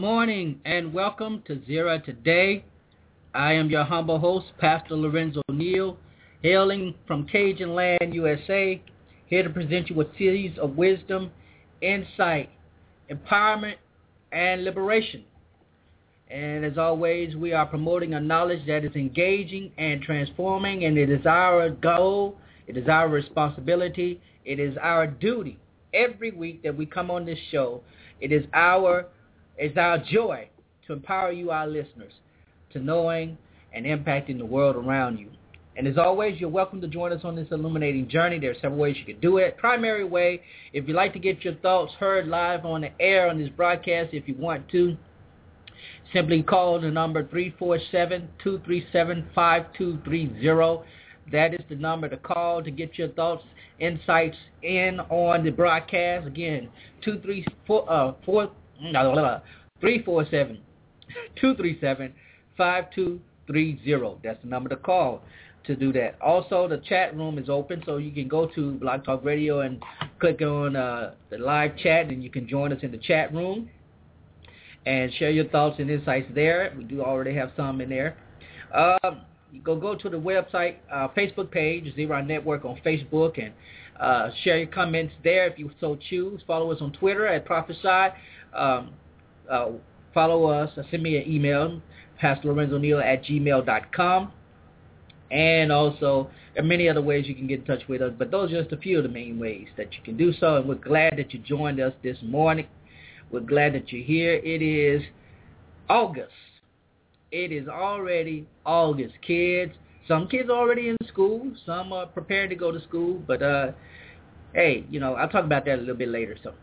Morning and welcome to Zero Today. I am your humble host, Pastor Lorenzo Neal, hailing from Cajun Land, USA, here to present you with series of wisdom, insight, empowerment, and liberation. And as always, we are promoting a knowledge that is engaging and transforming, and it is our goal, it is our responsibility, it is our duty every week that we come on this show. It is our it's our joy to empower you, our listeners, to knowing and impacting the world around you. And as always, you're welcome to join us on this illuminating journey. There are several ways you can do it. Primary way, if you'd like to get your thoughts heard live on the air on this broadcast, if you want to, simply call the number 347-237-5230. That is the number to call to get your thoughts, insights in on the broadcast. Again, 234, uh, 4, 347 237 5230. That's the number to call to do that. Also, the chat room is open, so you can go to Blog Talk Radio and click on uh, the live chat, and you can join us in the chat room and share your thoughts and insights there. We do already have some in there. Um, you go go to the website, uh, Facebook page, Zero Network on Facebook, and uh, share your comments there if you so choose. Follow us on Twitter at Prophesy um, uh, follow us, send me an email, pastorlorenzoneal at gmail.com. And also, there are many other ways you can get in touch with us, but those are just a few of the main ways that you can do so. And we're glad that you joined us this morning. We're glad that you're here. It is August. It is already August, kids. Some kids are already in school. Some are preparing to go to school. But, uh, hey, you know, I'll talk about that a little bit later. So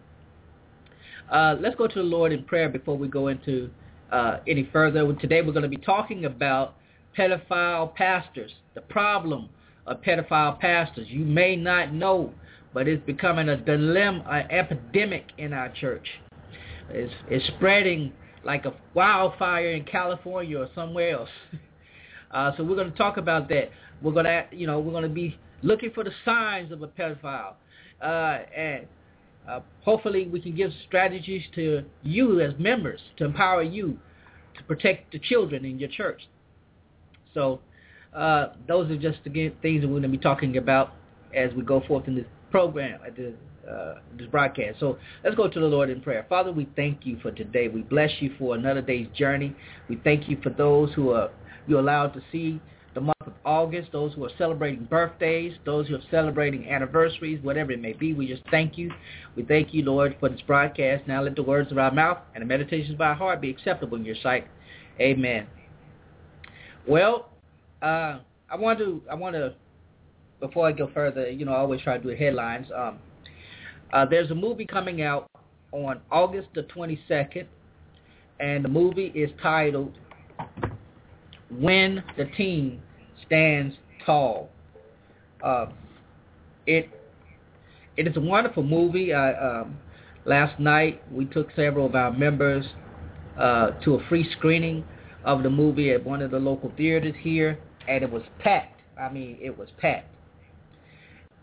uh, let's go to the Lord in prayer before we go into uh, any further. Today we're going to be talking about pedophile pastors, the problem of pedophile pastors. You may not know, but it's becoming a dilemma, an epidemic in our church. It's, it's spreading like a wildfire in California or somewhere else. Uh, so we're going to talk about that. We're going to, you know, we're going to be looking for the signs of a pedophile. Uh, and uh, hopefully we can give strategies to you as members to empower you to protect the children in your church. So uh, those are just again things that we're going to be talking about as we go forth in this program the uh, this broadcast. So let's go to the Lord in prayer. Father, we thank you for today. We bless you for another day's journey. We thank you for those who are you allowed to see August, those who are celebrating birthdays, those who are celebrating anniversaries, whatever it may be. We just thank you. We thank you, Lord, for this broadcast. Now let the words of our mouth and the meditations of our heart be acceptable in your sight. Amen. Well, uh, I want to, I want to, before I go further, you know, I always try to do headlines. Um, uh, there's a movie coming out on August the 22nd, and the movie is titled when the team stands tall. Uh, it it is a wonderful movie. I, um, last night we took several of our members uh, to a free screening of the movie at one of the local theaters here, and it was packed. I mean, it was packed.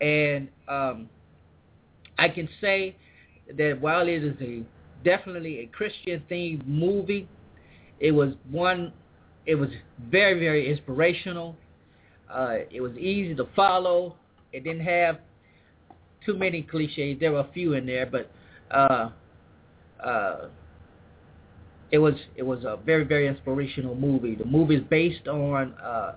And um, I can say that while it is a definitely a Christian themed movie, it was one. It was very very inspirational. Uh, it was easy to follow. It didn't have too many cliches. There were a few in there, but uh, uh, it was it was a very very inspirational movie. The movie is based on uh,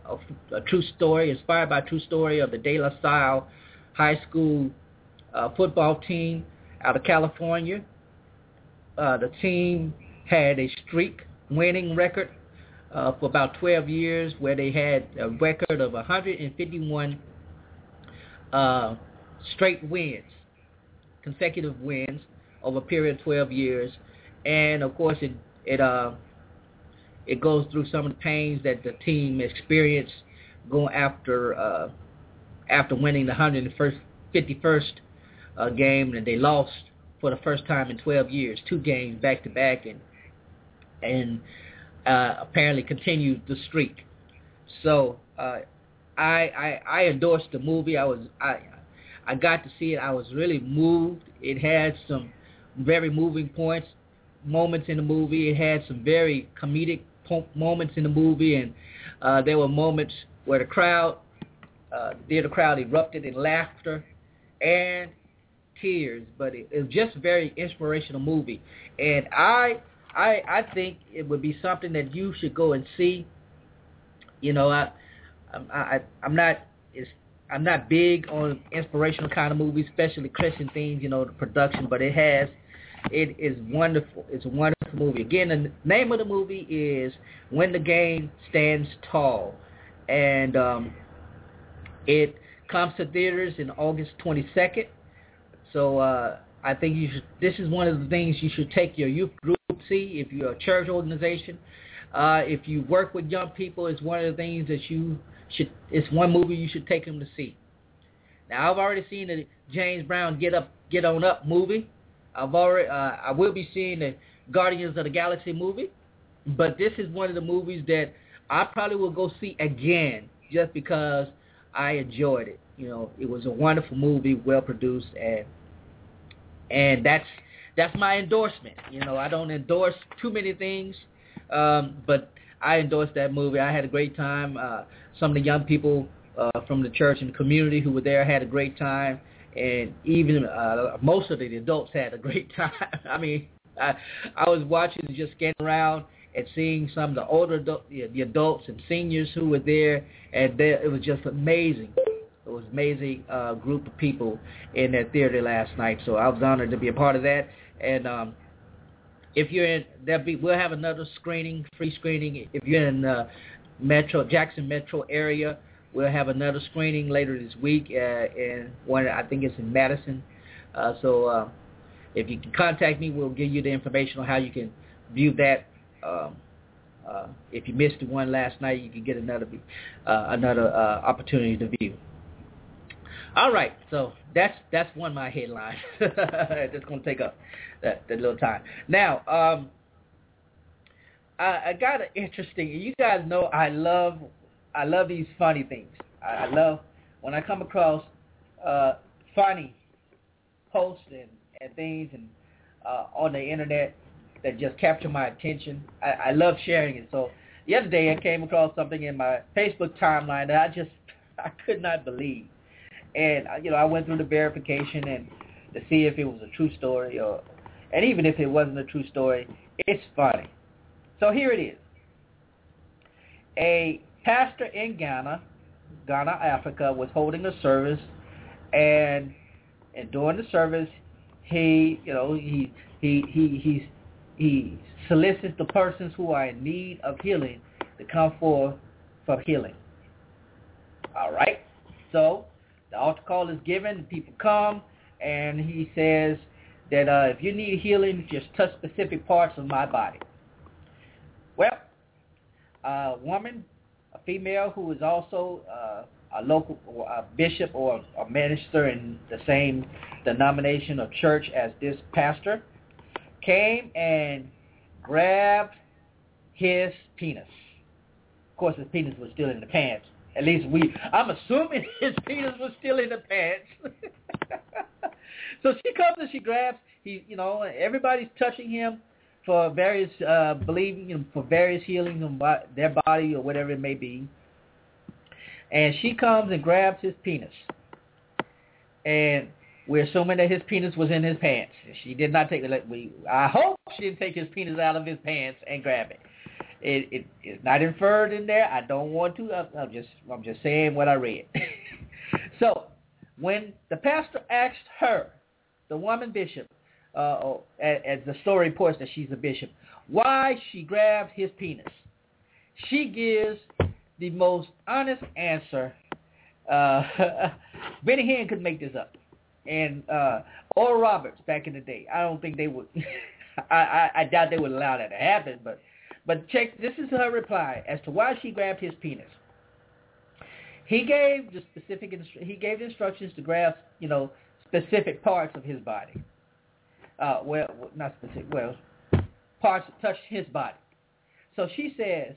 a, a, true story, inspired by a true story of the De La Salle High School uh, football team out of California. Uh, the team had a streak winning record uh, for about 12 years, where they had a record of 151 uh, straight wins, consecutive wins over a period of 12 years, and of course it it uh it goes through some of the pains that the team experienced going after uh, after winning the 151st uh, game, and they lost for the first time in 12 years, two games back to back, and and uh, apparently continued the streak. So uh, I, I I endorsed the movie. I was I I got to see it. I was really moved. It had some very moving points moments in the movie. It had some very comedic po- moments in the movie, and uh, there were moments where the crowd, uh, the crowd erupted in laughter and tears. But it, it was just a very inspirational movie, and I, I, I think it would be something that you should go and see. You know, I, I, I I'm not. It's I'm not big on inspirational kind of movies, especially Christian themes, you know, the production, but it has it is wonderful. It's a wonderful movie. Again, the name of the movie is When the Game Stands Tall. And um, it comes to theaters in August 22nd. So uh, I think you should. This is one of the things you should take your youth group see if you're a church organization. Uh, if you work with young people, it's one of the things that you should. It's one movie you should take them to see. Now I've already seen the James Brown Get Up, Get On Up movie. I've already, uh, I will be seeing the Guardians of the Galaxy movie, but this is one of the movies that I probably will go see again just because I enjoyed it. You know, it was a wonderful movie, well produced, and and that's that's my endorsement. You know, I don't endorse too many things, um, but I endorsed that movie. I had a great time. Uh, some of the young people uh, from the church and the community who were there had a great time and even uh, most of the adults had a great time. I mean, I, I was watching and just getting around and seeing some of the older adult, the adults and seniors who were there, and they, it was just amazing. It was amazing uh, group of people in that theater last night. So I was honored to be a part of that. And um, if you're in, there be we'll have another screening, free screening. If you're in uh, Metro Jackson Metro area, We'll have another screening later this week, uh, and one I think it's in Madison. Uh, so uh, if you can contact me, we'll give you the information on how you can view that. Um, uh, if you missed the one last night, you can get another uh, another uh, opportunity to view. All right, so that's that's one of my headlines. Just gonna take up that, that little time. Now, um, I, I got an interesting. You guys know I love I love these funny things. I, I love when I come across uh, funny posts and, and things and uh, on the internet that just capture my attention. I, I love sharing it. So the other day I came across something in my Facebook timeline that I just I could not believe. And uh, you know I went through the verification and to see if it was a true story or and even if it wasn't a true story, it's funny. So here it is. A pastor in Ghana, Ghana, Africa, was holding a service, and and during the service, he, you know, he he he he he solicits the persons who are in need of healing to come forth for healing. All right, so the altar call is given, people come, and he says that uh, if you need healing, just touch specific parts of my body. Well, a woman a female who is also uh, a local a bishop or a minister in the same denomination or church as this pastor, came and grabbed his penis. Of course, his penis was still in the pants. At least we, I'm assuming his penis was still in the pants. so she comes and she grabs, he, you know, everybody's touching him for various, uh, believing, you for various healings of their body or whatever it may be. And she comes and grabs his penis. And we're assuming that his penis was in his pants. She did not take it. We, I hope she didn't take his penis out of his pants and grab it. It, it it's not inferred in there. I don't want to. I'm just I'm just saying what I read. so when the pastor asked her, the woman bishop, uh, as, as the story reports that she's a bishop, why she grabbed his penis, she gives the most honest answer. Uh, Benny Hinn could make this up, and uh, Oral Roberts back in the day. I don't think they would. I, I, I doubt they would allow that to happen, but but check, this is her reply as to why she grabbed his penis. He gave the specific, he gave instructions to grab, you know, specific parts of his body. Uh, well, not specific, well, parts that touch his body. So she says,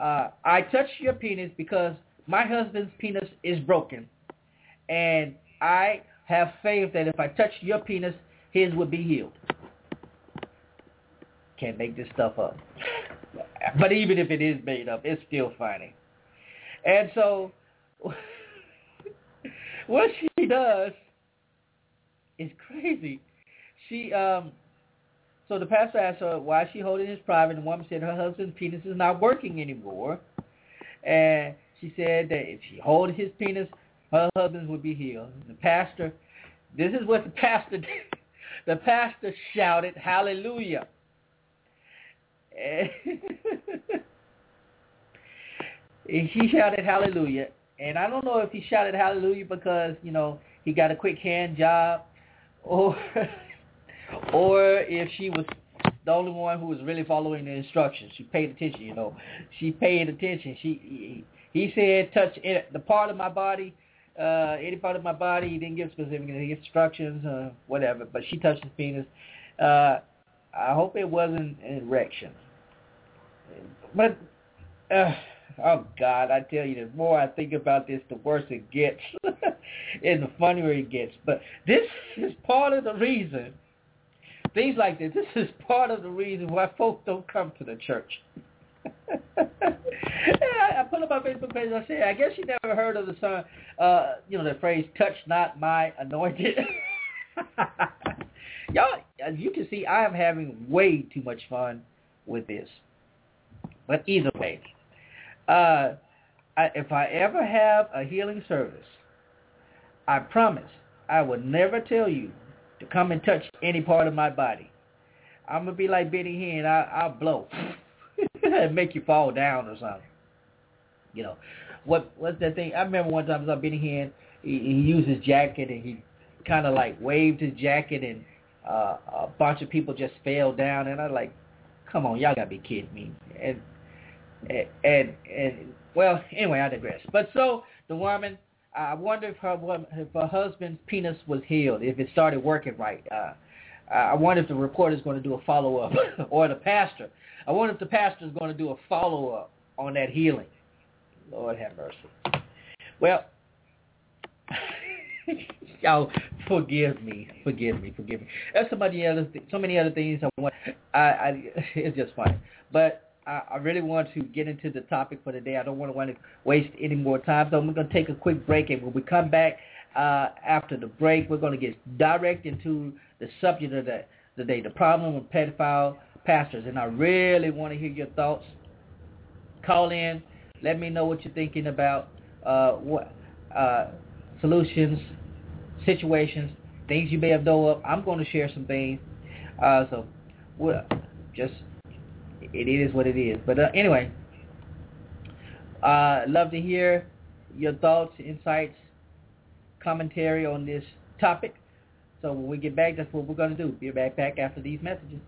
uh, I touched your penis because my husband's penis is broken. And I have faith that if I touch your penis, his would be healed. Can't make this stuff up. but even if it is made up, it's still funny. And so what she does is crazy. She um so the pastor asked her why is she holding his private and the woman said her husband's penis is not working anymore. And she said that if she hold his penis, her husband would be healed. The pastor this is what the pastor did. The pastor shouted, Hallelujah. he shouted hallelujah. And I don't know if he shouted hallelujah because, you know, he got a quick hand job or or if she was the only one who was really following the instructions. She paid attention, you know. She paid attention. She he, said touch the part of my body, uh, any part of my body. He didn't give specific instructions, uh, whatever. But she touched his penis. Uh, I hope it wasn't an erection. But, uh, oh God, I tell you, the more I think about this, the worse it gets, and the funnier it gets. But this is part of the reason. Things like this, this is part of the reason why folks don't come to the church. I, put up my Facebook page. I said, I guess you never heard of the song, uh, you know, the phrase "touch not my anointed." Y'all, as you can see, I am having way too much fun with this. But either way, uh, I, if I ever have a healing service, I promise I will never tell you to come and touch any part of my body. I'm gonna be like Benny Hinn. I, I'll blow and make you fall down or something. You know, what what's that thing? I remember one time I saw Benny Hinn. He, he used his jacket and he kind of like waved his jacket and uh, a bunch of people just fell down, and I'm like, come on, y'all gotta be kidding me. And and and, and well, anyway, I digress. But so the woman, I wonder if her if her husband's penis was healed, if it started working right. Uh, I wonder if the reporter is going to do a follow up, or the pastor. I wonder if the pastor is going to do a follow up on that healing. Lord have mercy. Well. Y'all forgive me, forgive me, forgive me. There's so many other, th- so many other things I want. I, I it's just fine, but I, I really want to get into the topic for today. I don't want to want to waste any more time, so I'm going to take a quick break, and when we come back uh, after the break, we're going to get direct into the subject of the, the day, the problem with pedophile pastors, and I really want to hear your thoughts. Call in, let me know what you're thinking about uh, what uh, solutions situations, things you may have known of. I'm going to share some things. Uh, so, well, just it is what it is. But uh, anyway, uh, love to hear your thoughts, insights, commentary on this topic. So when we get back, that's what we're going to do. Be right back after these messages.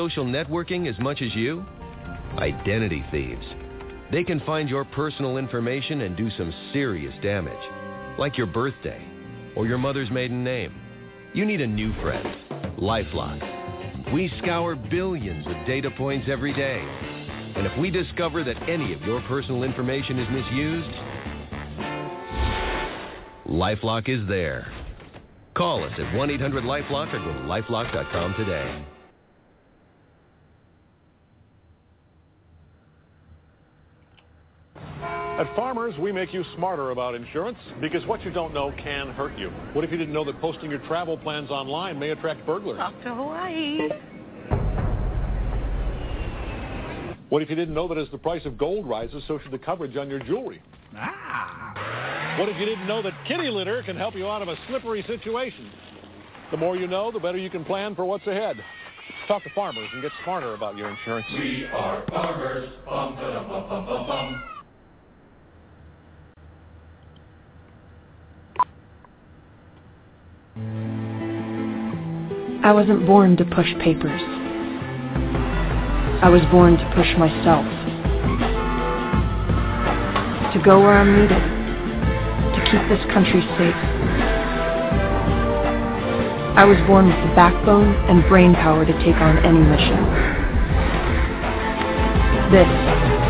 Social networking as much as you? Identity thieves. They can find your personal information and do some serious damage, like your birthday or your mother's maiden name. You need a new friend, LifeLock. We scour billions of data points every day. And if we discover that any of your personal information is misused, LifeLock is there. Call us at 1-800-LifeLock or go to lifelock.com today. At Farmers, we make you smarter about insurance because what you don't know can hurt you. What if you didn't know that posting your travel plans online may attract burglars? Off to Hawaii. What if you didn't know that as the price of gold rises, so should the coverage on your jewelry? Ah. What if you didn't know that kitty litter can help you out of a slippery situation? The more you know, the better you can plan for what's ahead. Talk to farmers and get smarter about your insurance. We are farmers. Bum, ba, bum, bum, bum, I wasn't born to push papers. I was born to push myself. To go where I'm needed. To keep this country safe. I was born with the backbone and brain power to take on any mission. This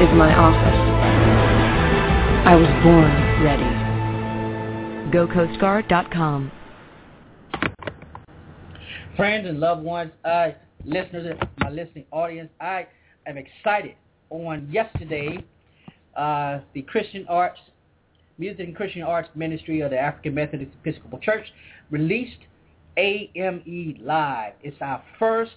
is my office. I was born ready. GoCoastGuard.com. Friends and loved ones, I listeners, my listening audience, I am excited. On yesterday, uh, the Christian Arts, Music and Christian Arts Ministry of the African Methodist Episcopal Church released AME Live. It's our first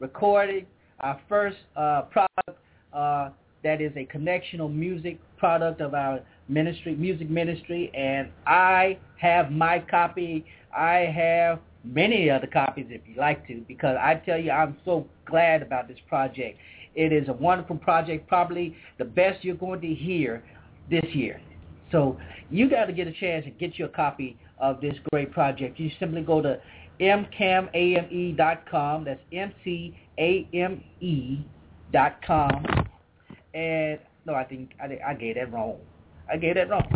recording, our first uh, product uh, that is a connectional music product of our ministry, music ministry, and I have my copy. I have many other copies if you like to, because I tell you, I'm so glad about this project. It is a wonderful project, probably the best you're going to hear this year. So you got to get a chance and get your copy of this great project. You simply go to mcamame.com. That's M-C-A-M-E dot com. And no, I think I, I gave that wrong. I gave that wrong.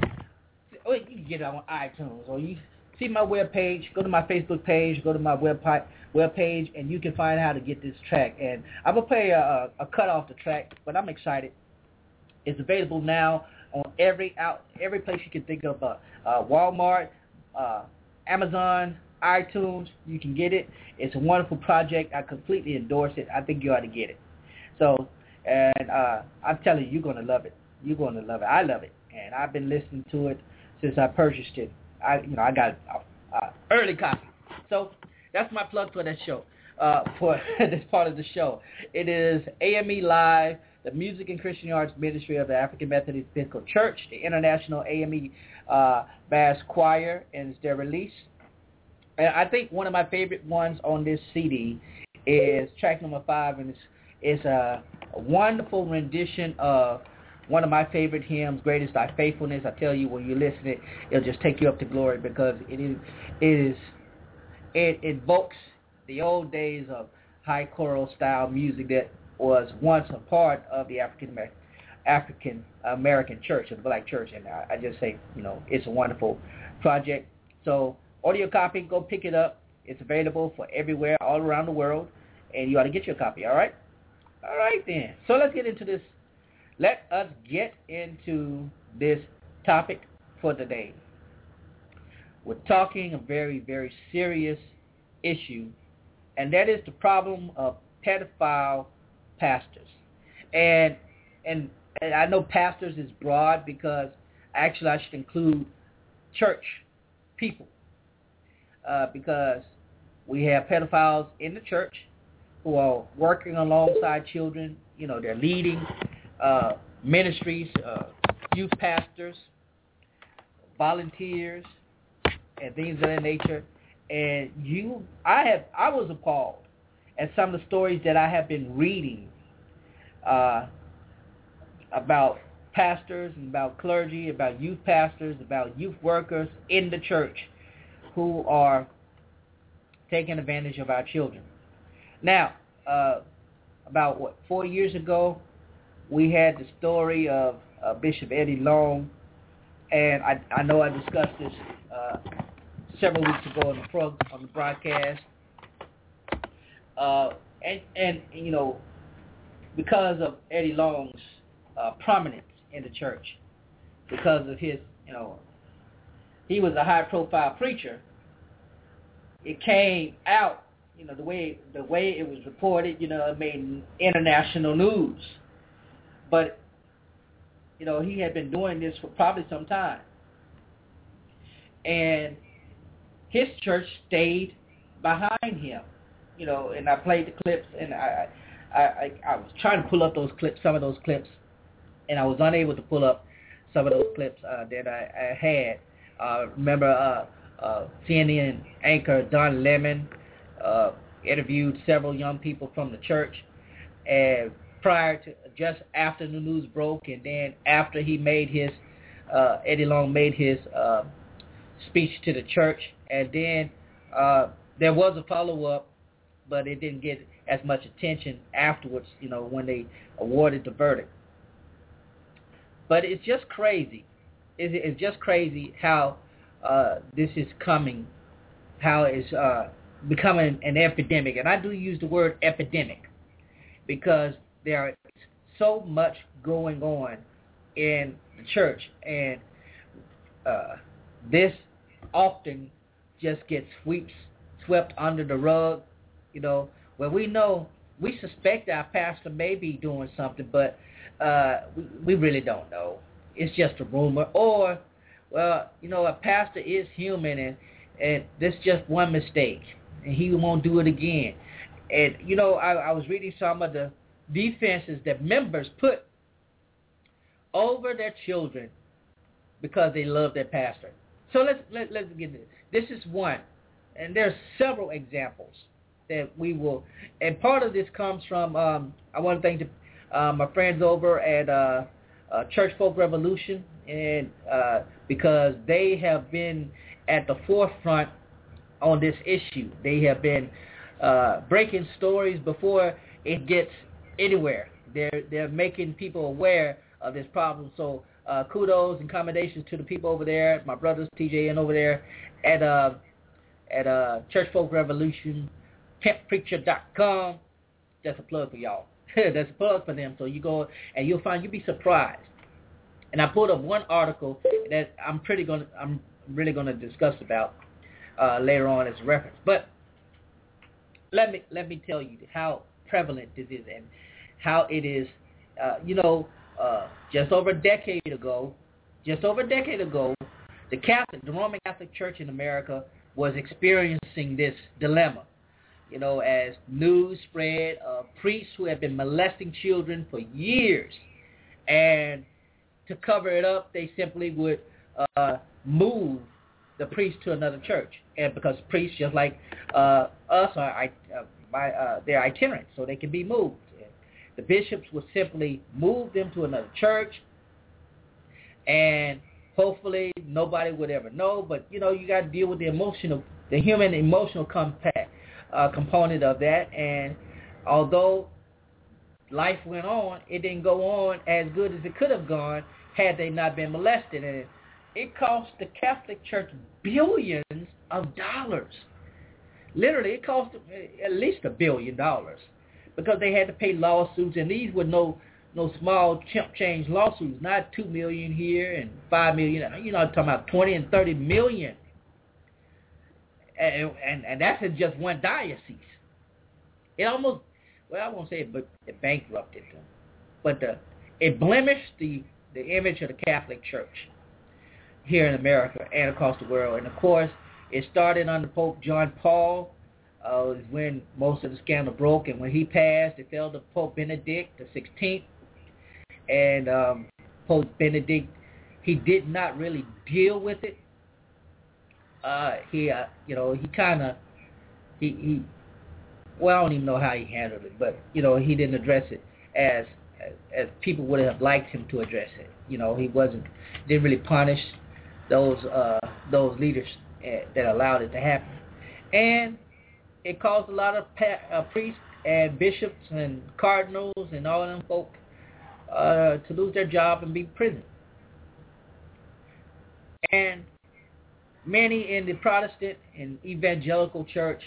Oh, you can get it on iTunes or you see my web page, go to my Facebook page, go to my web web page, and you can find how to get this track. And I'm gonna play a, a cut off the track, but I'm excited. It's available now on every out every place you can think of. Uh, uh, Walmart, uh, Amazon, iTunes. You can get it. It's a wonderful project. I completely endorse it. I think you ought to get it. So, and uh, I'm telling you, you're gonna love it. You're gonna love it. I love it, and I've been listening to it since I purchased it. I, you know, I got a, a early copy. So that's my plug for that show, uh, for this part of the show. It is AME Live, the Music and Christian Arts Ministry of the African Methodist Episcopal Church, the International AME uh, Mass Choir, and it's their release. And I think one of my favorite ones on this CD is track number five, and it's, it's a wonderful rendition of one of my favorite hymns, "Great Is Thy Faithfulness." I tell you, when you listen it, it'll just take you up to glory because it is, it is, it invokes the old days of high choral style music that was once a part of the African American African American church, of the black church, and I, I just say, you know, it's a wonderful project. So, audio copy, go pick it up. It's available for everywhere, all around the world, and you ought to get your copy. All right, all right then. So let's get into this let us get into this topic for today. We're talking a very, very serious issue, and that is the problem of pedophile pastors. And and, and I know pastors is broad because actually I should include church people uh, because we have pedophiles in the church who are working alongside children. You know, they're leading uh, ministries, uh, youth pastors, volunteers, and things of that nature. And you, I have, I was appalled at some of the stories that I have been reading uh, about pastors and about clergy, about youth pastors, about youth workers in the church who are taking advantage of our children. Now, uh, about what four years ago, we had the story of uh, Bishop Eddie Long, and I I know I discussed this uh, several weeks ago on the pro on the broadcast. Uh, and and you know, because of Eddie Long's uh, prominence in the church, because of his you know, he was a high profile preacher. It came out, you know, the way the way it was reported, you know, it made international news. But you know, he had been doing this for probably some time. And his church stayed behind him. You know, and I played the clips and I I, I, I was trying to pull up those clips, some of those clips, and I was unable to pull up some of those clips uh, that I, I had. Uh, remember, uh, uh, CNN anchor Don Lemon uh, interviewed several young people from the church, and prior to just after the news broke, and then after he made his uh, Eddie Long made his uh, speech to the church, and then uh, there was a follow up, but it didn't get as much attention afterwards. You know, when they awarded the verdict. But it's just crazy. It's, it's just crazy how uh, this is coming, how it's uh, becoming an epidemic. And I do use the word epidemic because there is so much going on in the church. And uh, this often just gets sweeps, swept under the rug, you know, where we know, we suspect our pastor may be doing something, but uh, we, we really don't know. It's just a rumor. Or, well, you know, a pastor is human, and and this just one mistake, and he won't do it again. And you know, I, I was reading some of the defenses that members put over their children because they love their pastor. So let's let, let's get this. This is one, and there's several examples that we will. And part of this comes from um, I want to thank uh, my friends over at uh, uh, Church Folk Revolution, and uh, because they have been at the forefront on this issue. They have been uh, breaking stories before it gets anywhere. They're they're making people aware of this problem. So uh, kudos and commendations to the people over there, my brothers TJN over there at uh at uh Church Folk Revolution, pimppreacher.com. That's a plug for y'all. That's a plug for them. So you go and you'll find you'll be surprised. And I pulled up one article that I'm pretty gonna I'm really gonna discuss about uh, later on as a reference. But let me let me tell you how prevalent this is and how it is. Uh, you know, uh, just over a decade ago, just over a decade ago, the Catholic, the Roman Catholic Church in America was experiencing this dilemma you know, as news spread of priests who have been molesting children for years. And to cover it up, they simply would uh, move the priest to another church. And because priests, just like uh, us, are uh, by, uh, they're itinerant, so they can be moved. The bishops would simply move them to another church, and hopefully nobody would ever know. But you know, you got to deal with the emotional, the human emotional compact uh, component of that. And although life went on, it didn't go on as good as it could have gone had they not been molested. And it cost the Catholic Church billions of dollars. Literally, it cost at least a billion dollars because they had to pay lawsuits, and these were no no small chimp change lawsuits, not two million here and five million. You know, I'm talking about twenty and thirty million and, and and that's in just one diocese. It almost, well, I won't say it, but it bankrupted them, but the, it blemished the the image of the Catholic Church here in America and across the world. And of course, it started under Pope John Paul. Uh, when most of the scandal broke, and when he passed, it fell to Pope Benedict the 16th. And um, Pope Benedict, he did not really deal with it uh, he, uh, you know, he kind of, he, he, well, I don't even know how he handled it, but you know, he didn't address it as as, people would have liked him to address it. You know, he wasn't, didn't really punish those uh, those leaders that allowed it to happen, and it caused a lot of pa- uh, priests and bishops and cardinals and all them folk uh, to lose their job and be in prison. And many in the Protestant and evangelical church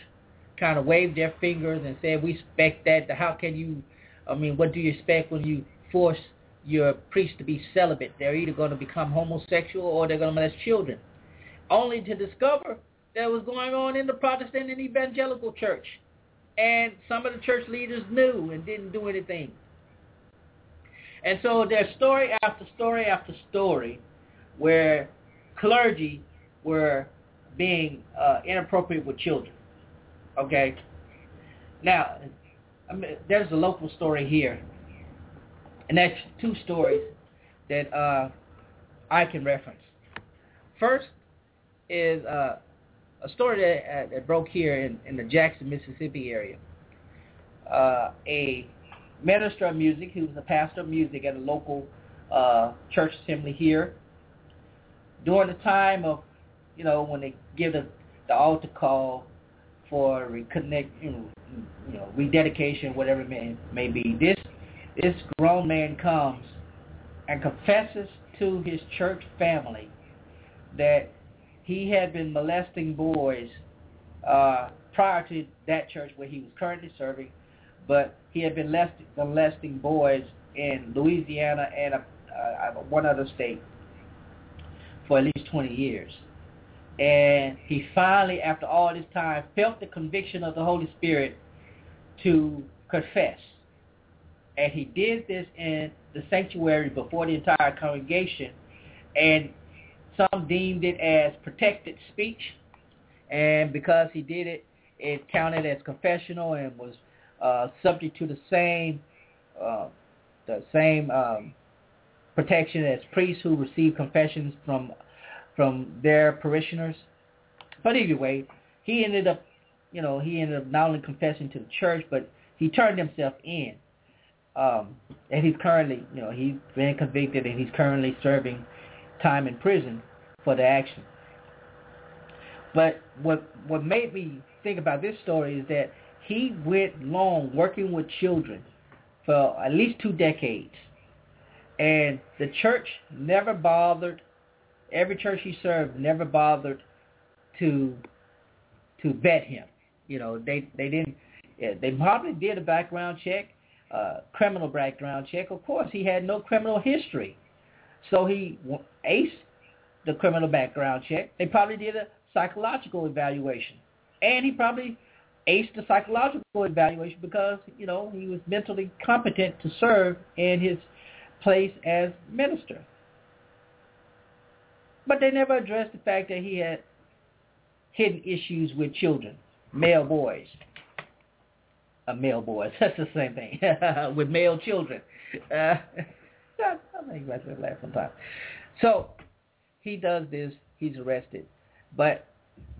kind of waved their fingers and said, we expect that. How can you, I mean, what do you expect when you force your priest to be celibate? They're either going to become homosexual or they're going to molest children. Only to discover that was going on in the Protestant and evangelical church. And some of the church leaders knew and didn't do anything. And so there's story after story after story where clergy were being uh, inappropriate with children. Okay? Now, I mean, there's a local story here. And that's two stories that uh, I can reference. First is uh, a story that, uh, that broke here in, in the Jackson, Mississippi area. Uh, a minister of music, he was a pastor of music at a local uh, church assembly here. During the time of, you know, when they give the, the altar call for reconnect, you know, you know, rededication, whatever it may, may be, this this grown man comes and confesses to his church family that he had been molesting boys uh, prior to that church where he was currently serving, but he had been molesting boys in Louisiana and a, uh, one other state for at least 20 years. And he finally, after all this time, felt the conviction of the Holy Spirit to confess. And he did this in the sanctuary before the entire congregation. And some deemed it as protected speech, and because he did it, it counted as confessional and was uh, subject to the same uh, the same um, protection as priests who receive confessions from from their parishioners. But either way, he ended up, you know, he ended up not only confessing to the church, but he turned himself in. Um, and he's currently, you know, he's been convicted and he's currently serving time in prison for the action. But what what made me think about this story is that he went long working with children for at least two decades. And the church never bothered, every church he served never bothered to to vet him. You know, they they didn't. They probably did a background check, uh, criminal background check. Of course, he had no criminal history, so he aced the criminal background check. They probably did a psychological evaluation. And he probably aced the psychological evaluation because, you know, he was mentally competent to serve in his place as minister. But they never addressed the fact that he had hidden issues with children, male boys. Uh, male boys, that's the same thing, with male children. Uh, I that's a laugh. So he does this, he's arrested. But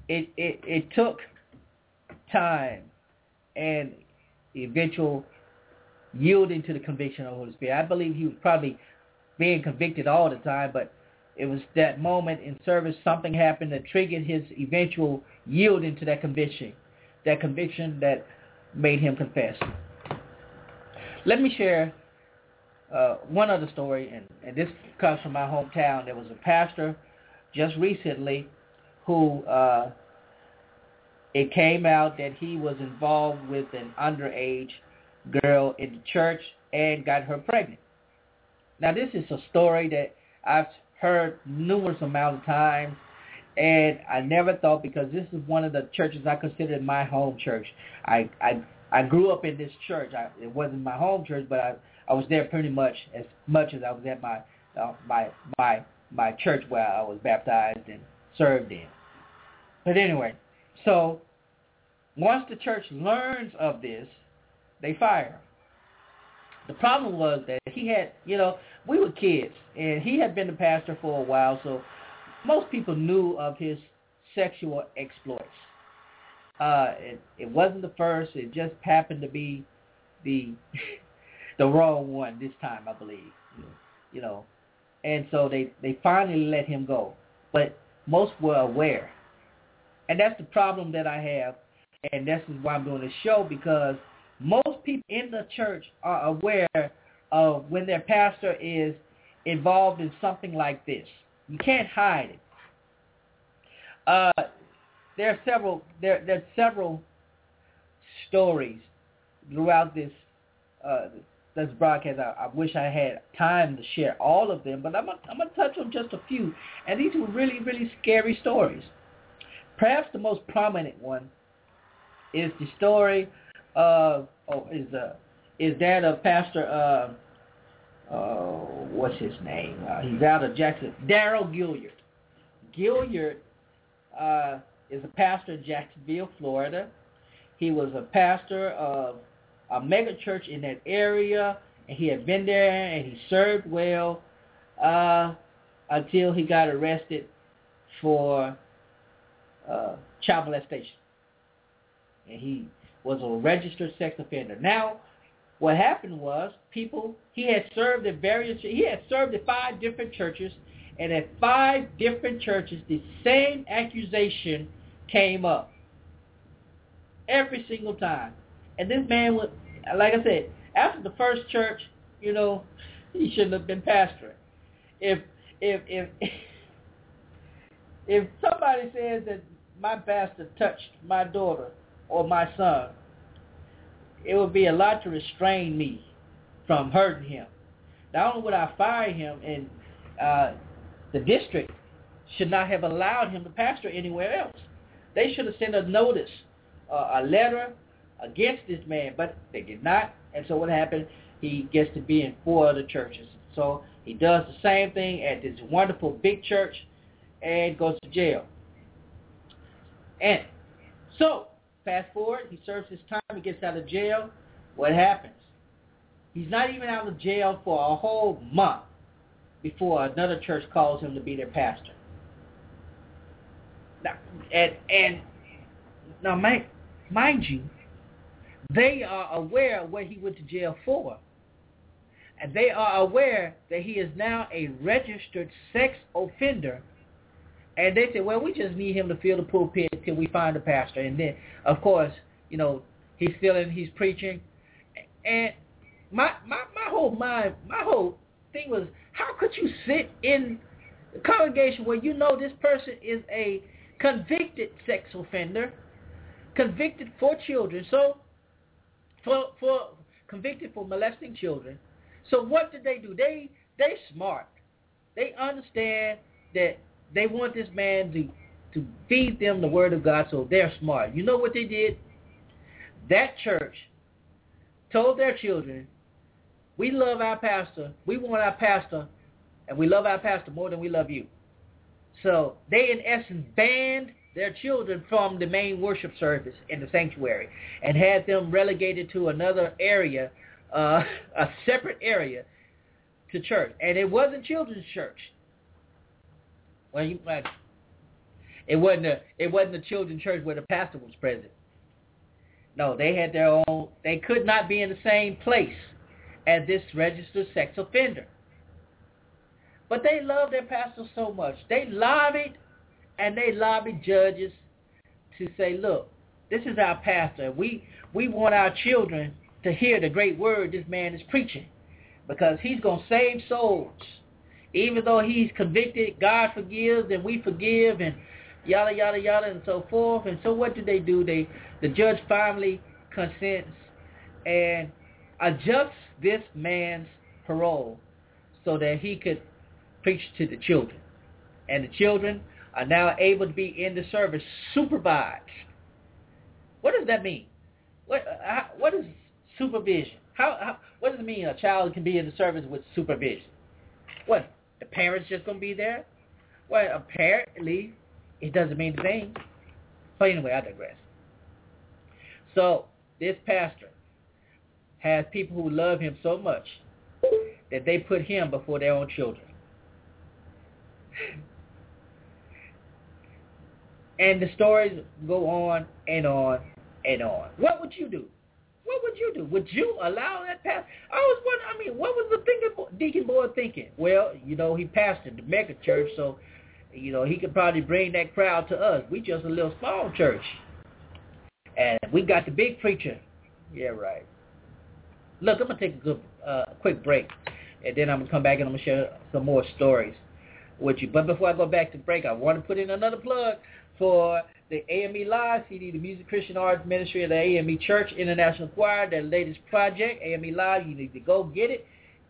it, it, it took time and eventual yielding to the conviction of the Holy Spirit. I believe he was probably being convicted all the time, but it was that moment in service, something happened that triggered his eventual yielding to that conviction, that conviction that made him confess. Let me share uh, one other story, and, and this comes from my hometown. There was a pastor just recently who uh, it came out that he was involved with an underage girl in the church and got her pregnant. Now this is a story that I've heard numerous amount of times and I never thought because this is one of the churches I considered my home church. I I I grew up in this church. I, it wasn't my home church, but I I was there pretty much as much as I was at my uh, my my my church where I was baptized and served in. But anyway, so once the church learns of this, they fire him. The problem was that he had, you know, we were kids, and he had been the pastor for a while, so most people knew of his sexual exploits. Uh, it, it wasn't the first; it just happened to be the the wrong one this time, I believe. You know, and so they they finally let him go, but most were aware, and that's the problem that I have, and this is why I'm doing this show because Most people in the church are aware of when their pastor is involved in something like this. You can't hide it. Uh, there are several there there are several stories throughout this uh, this broadcast. I, I, wish I had time to share all of them, but I'm gonna, I'm gonna touch on just a few. And these were really really scary stories. Perhaps the most prominent one is the story of oh is uh is that of Pastor uh, uh what's his name? Uh, he's out of Jackson. Daryl Gilliard. Gilliard uh, is a pastor in Jacksonville, Florida. He was a pastor of a mega church in that area, and he had been there and he served well uh, until he got arrested for uh, child molestation. And he was a registered sex offender. Now, what happened was people he had served at various he had served at five different churches and at five different churches the same accusation came up every single time and this man was like i said after the first church you know he shouldn't have been pastoring if if if if somebody says that my pastor touched my daughter or my son it would be a lot to restrain me from hurting him. Not only would I fire him, and uh, the district should not have allowed him to pastor anywhere else. They should have sent a notice, uh, a letter against this man, but they did not. And so what happened? He gets to be in four other churches. So he does the same thing at this wonderful big church and goes to jail. And so Fast forward, he serves his time, he gets out of jail. What happens? He's not even out of jail for a whole month before another church calls him to be their pastor. Now, and, and now, mind, mind you, they are aware of what he went to jail for. And they are aware that he is now a registered sex offender and they said, well, we just need him to fill the pulpit till we find a pastor. And then, of course, you know, he's filling, he's preaching. And my my my whole mind, my whole thing was, how could you sit in a congregation where you know this person is a convicted sex offender, convicted for children, so for for convicted for molesting children. So what did they do? They they smart. They understand that they want this man to to feed them the word of God so they're smart. You know what they did? That church told their children, we love our pastor, we want our pastor, and we love our pastor more than we love you. So they in essence banned their children from the main worship service in the sanctuary and had them relegated to another area, uh, a separate area to church. And it wasn't children's church. Well, you, it wasn't a it wasn't a children's church where the pastor was present. No, they had their own. They could not be in the same place as this registered sex offender. But they loved their pastor so much. They lobbied and they lobbied judges to say, look, this is our pastor. We we want our children to hear the great word this man is preaching because he's going to save souls even though he's convicted, God forgives and we forgive and yada yada yada and so forth. And so what do they do? They the judge finally consents and adjusts this man's parole so that he could preach to the children. And the children are now able to be in the service supervised. What does that mean? What uh, what is supervision? How, how what does it mean a child can be in the service with supervision? What the parents just going to be there? Well, apparently, it doesn't mean the thing. But anyway, I digress. So, this pastor has people who love him so much that they put him before their own children. And the stories go on and on and on. What would you do? What would you do? Would you allow that pass? I was wondering. I mean, what was the thinking, deacon boy thinking? Well, you know, he pastored the mega church, so you know he could probably bring that crowd to us. We just a little small church, and we got the big preacher. Yeah, right. Look, I'm gonna take a good, uh, quick break, and then I'm gonna come back and I'm gonna share some more stories with you. But before I go back to break, I want to put in another plug for the AME Live CD, the Music Christian Arts Ministry of the AME Church International Choir, their latest project, AME Live. You need to go get it.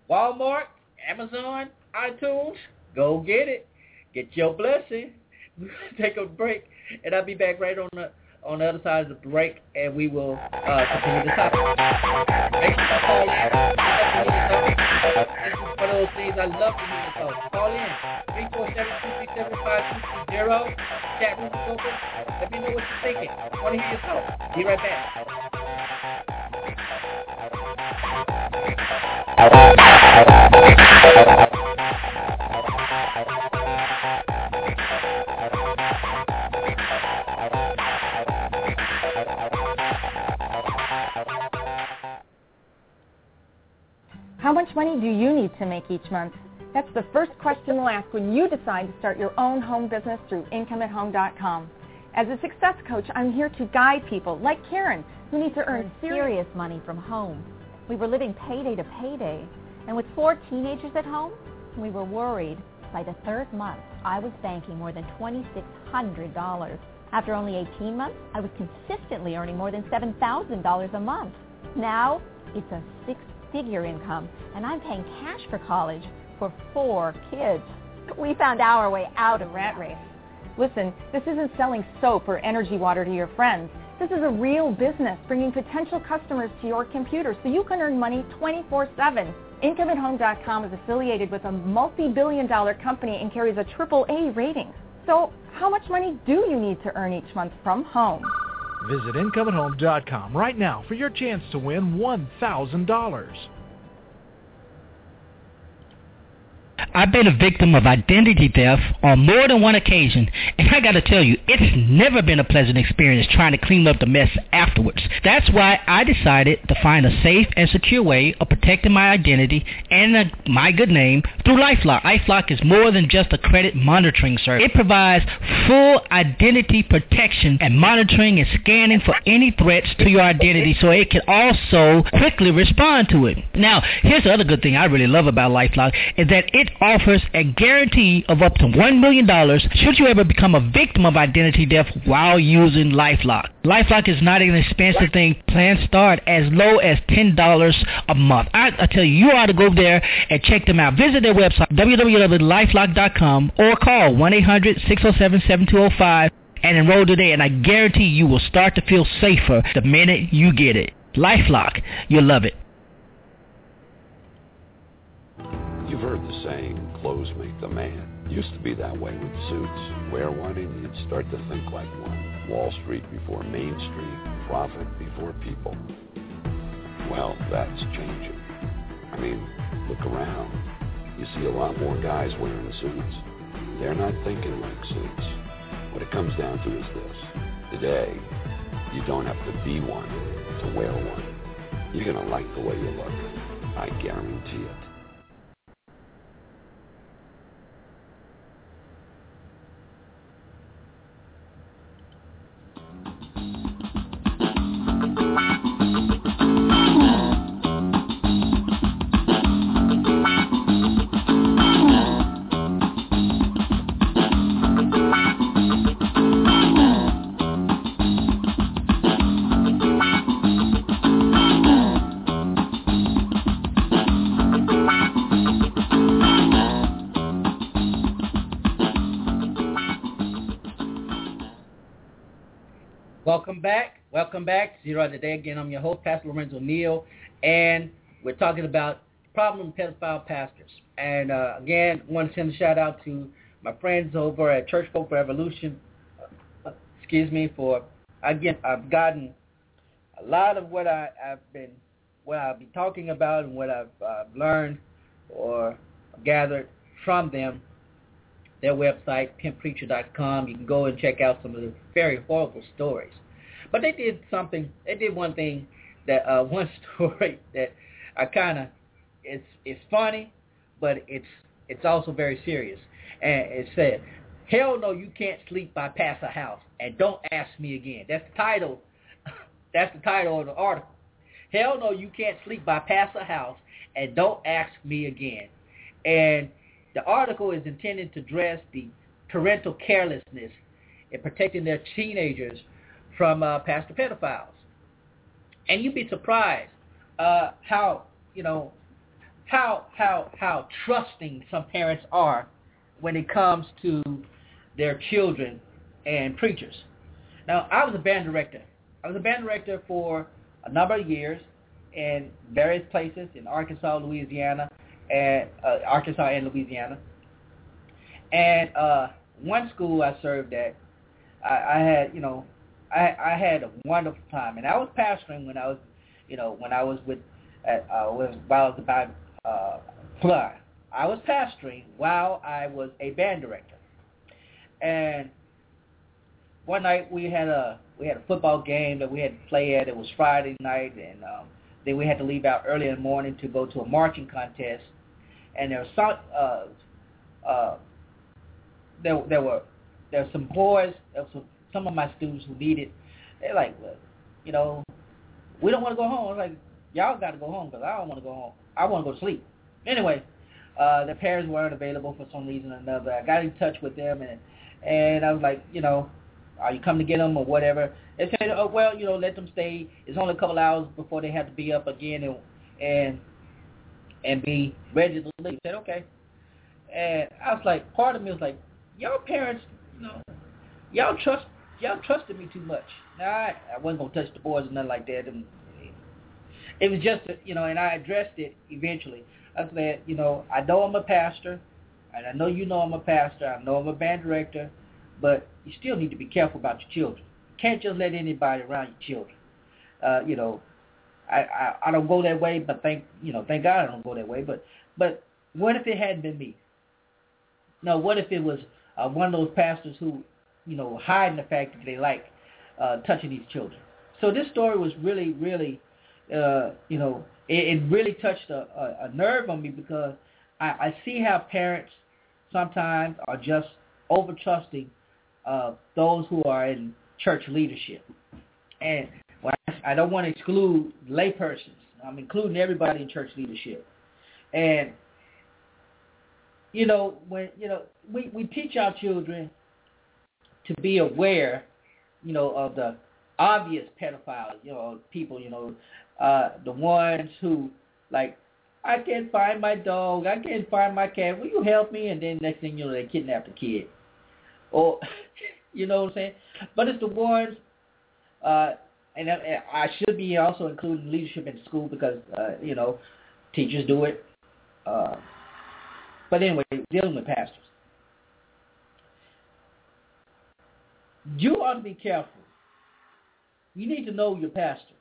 Walmart, Amazon, iTunes, go get it. Get your blessing. Take a break, and I'll be back right on the on the other side of the break, and we will uh, continue the topic. One of those things I love to hear your. Call in. 347-237-5230. Chat room is open. Let me know what you're thinking. I want to hear your thoughts. Be right How money do you need to make each month? That's the first question we'll ask when you decide to start your own home business through IncomeAtHome.com. As a success coach, I'm here to guide people like Karen who need to earn serious money from home. We were living payday to payday, and with four teenagers at home, we were worried. By the third month, I was banking more than $2,600. After only 18 months, I was consistently earning more than $7,000 a month. Now, it's a six-figure income, and I'm paying cash for college for four kids. We found our way out of rat race. Listen, this isn't selling soap or energy water to your friends. This is a real business bringing potential customers to your computer so you can earn money 24-7. IncomeAtHome.com is affiliated with a multi-billion dollar company and carries a triple A rating. So how much money do you need to earn each month from home? Visit IncomeAtHome.com right now for your chance to win $1,000. I've been a victim of identity theft on more than one occasion, and I gotta tell you, it's never been a pleasant experience trying to clean up the mess afterwards. That's why I decided to find a safe and secure way of protecting my identity and uh, my good name through LifeLock. LifeLock is more than just a credit monitoring service. It provides full identity protection and monitoring and scanning for any threats to your identity so it can also quickly respond to it. Now, here's the other good thing I really love about LifeLock is that it offers a guarantee of up to $1 million should you ever become a victim of identity theft while using LifeLock. LifeLock is not an expensive thing. Plans start as low as $10 a month. I, I tell you, you ought to go there and check them out. Visit their website, www.lifelock.com, or call 1-800-607-7205 and enroll today, and I guarantee you will start to feel safer the minute you get it. LifeLock. You'll love it. Heard the saying, clothes make the man. Used to be that way with suits. Wear one and you'd start to think like one. Wall Street before Main Street, profit before people. Well, that's changing. I mean, look around. You see a lot more guys wearing suits. They're not thinking like suits. What it comes down to is this. Today, you don't have to be one to wear one. You're going to like the way you look. I guarantee it. Welcome back. Zero today again. I'm your host, Pastor Lorenzo Neal, and we're talking about problem pedophile pastors. And uh, again, want to send a shout out to my friends over at Church Folk Revolution. Uh, excuse me for again. I've gotten a lot of what I, have been, what I'll be talking about, and what I've uh, learned or gathered from them. Their website, pimppreacher.com. You can go and check out some of the very horrible stories. But they did something. They did one thing that uh, one story that I kind of it's it's funny, but it's it's also very serious. And it said, "Hell no, you can't sleep by past a house, and don't ask me again." That's the title. That's the title of the article. Hell no, you can't sleep by past the house, and don't ask me again. And the article is intended to address the parental carelessness in protecting their teenagers from uh, pastor pedophiles. And you'd be surprised uh, how you know how how how trusting some parents are when it comes to their children and preachers. Now, I was a band director. I was a band director for a number of years in various places in Arkansas, Louisiana, and uh, Arkansas and Louisiana. And uh, one school I served at, I, I had, you know, I, I had a wonderful time, and I was pastoring when I was, you know, when I was with, at, uh, was while I was about uh, Fly. I was pastoring while I was a band director, and one night we had a we had a football game that we had to play at. It was Friday night, and um, then we had to leave out early in the morning to go to a marching contest. And there was some uh, uh, there there were there were some boys, there were some, some of my students who needed. They're like, well, you know, we don't want to go home. I was like, y'all got to go home because I don't want to go home. I want to go to sleep. Anyway, uh, parents weren't available for some reason or another. I got in touch with them and and I was like, you know, are you coming to get them or whatever? They said, oh well, you know, let them stay. It's only a couple hours before they have to be up again and and and be ready to leave. I said okay, and I was like, part of me was like, y'all parents, you know, y'all trust y'all trusted me too much. Now I, I wasn't gonna touch the boys or nothing like that, and it was just you know, and I addressed it eventually. I said, you know, I know I'm a pastor, and I know you know I'm a pastor. I know I'm a band director, but you still need to be careful about your children. You can't just let anybody around your children. Uh, you know, I, I I don't go that way, but thank you know, thank God I don't go that way. But but what if it hadn't been me? No, what if it was uh, one of those pastors who, you know, hiding the fact that they like uh, touching these children? So this story was really, really, uh, you know, it, it really touched a, a, a nerve on me because I, I see how parents sometimes are just over trusting uh, those who are in church leadership. And I don't want to exclude laypersons. I'm including everybody in church leadership. And you know, when you know, we, we teach our children to be aware, you know, of the obvious pedophiles, you know, people, you know, uh, the ones who like, I can't find my dog, I can't find my cat, will you help me? And then next thing you know, they kidnap the kid. Or, you know what I'm saying? But it's the ones, uh, and I should be also including leadership in school because, uh, you know, teachers do it. Uh, but anyway, dealing with pastors. You ought to be careful. You need to know your pastor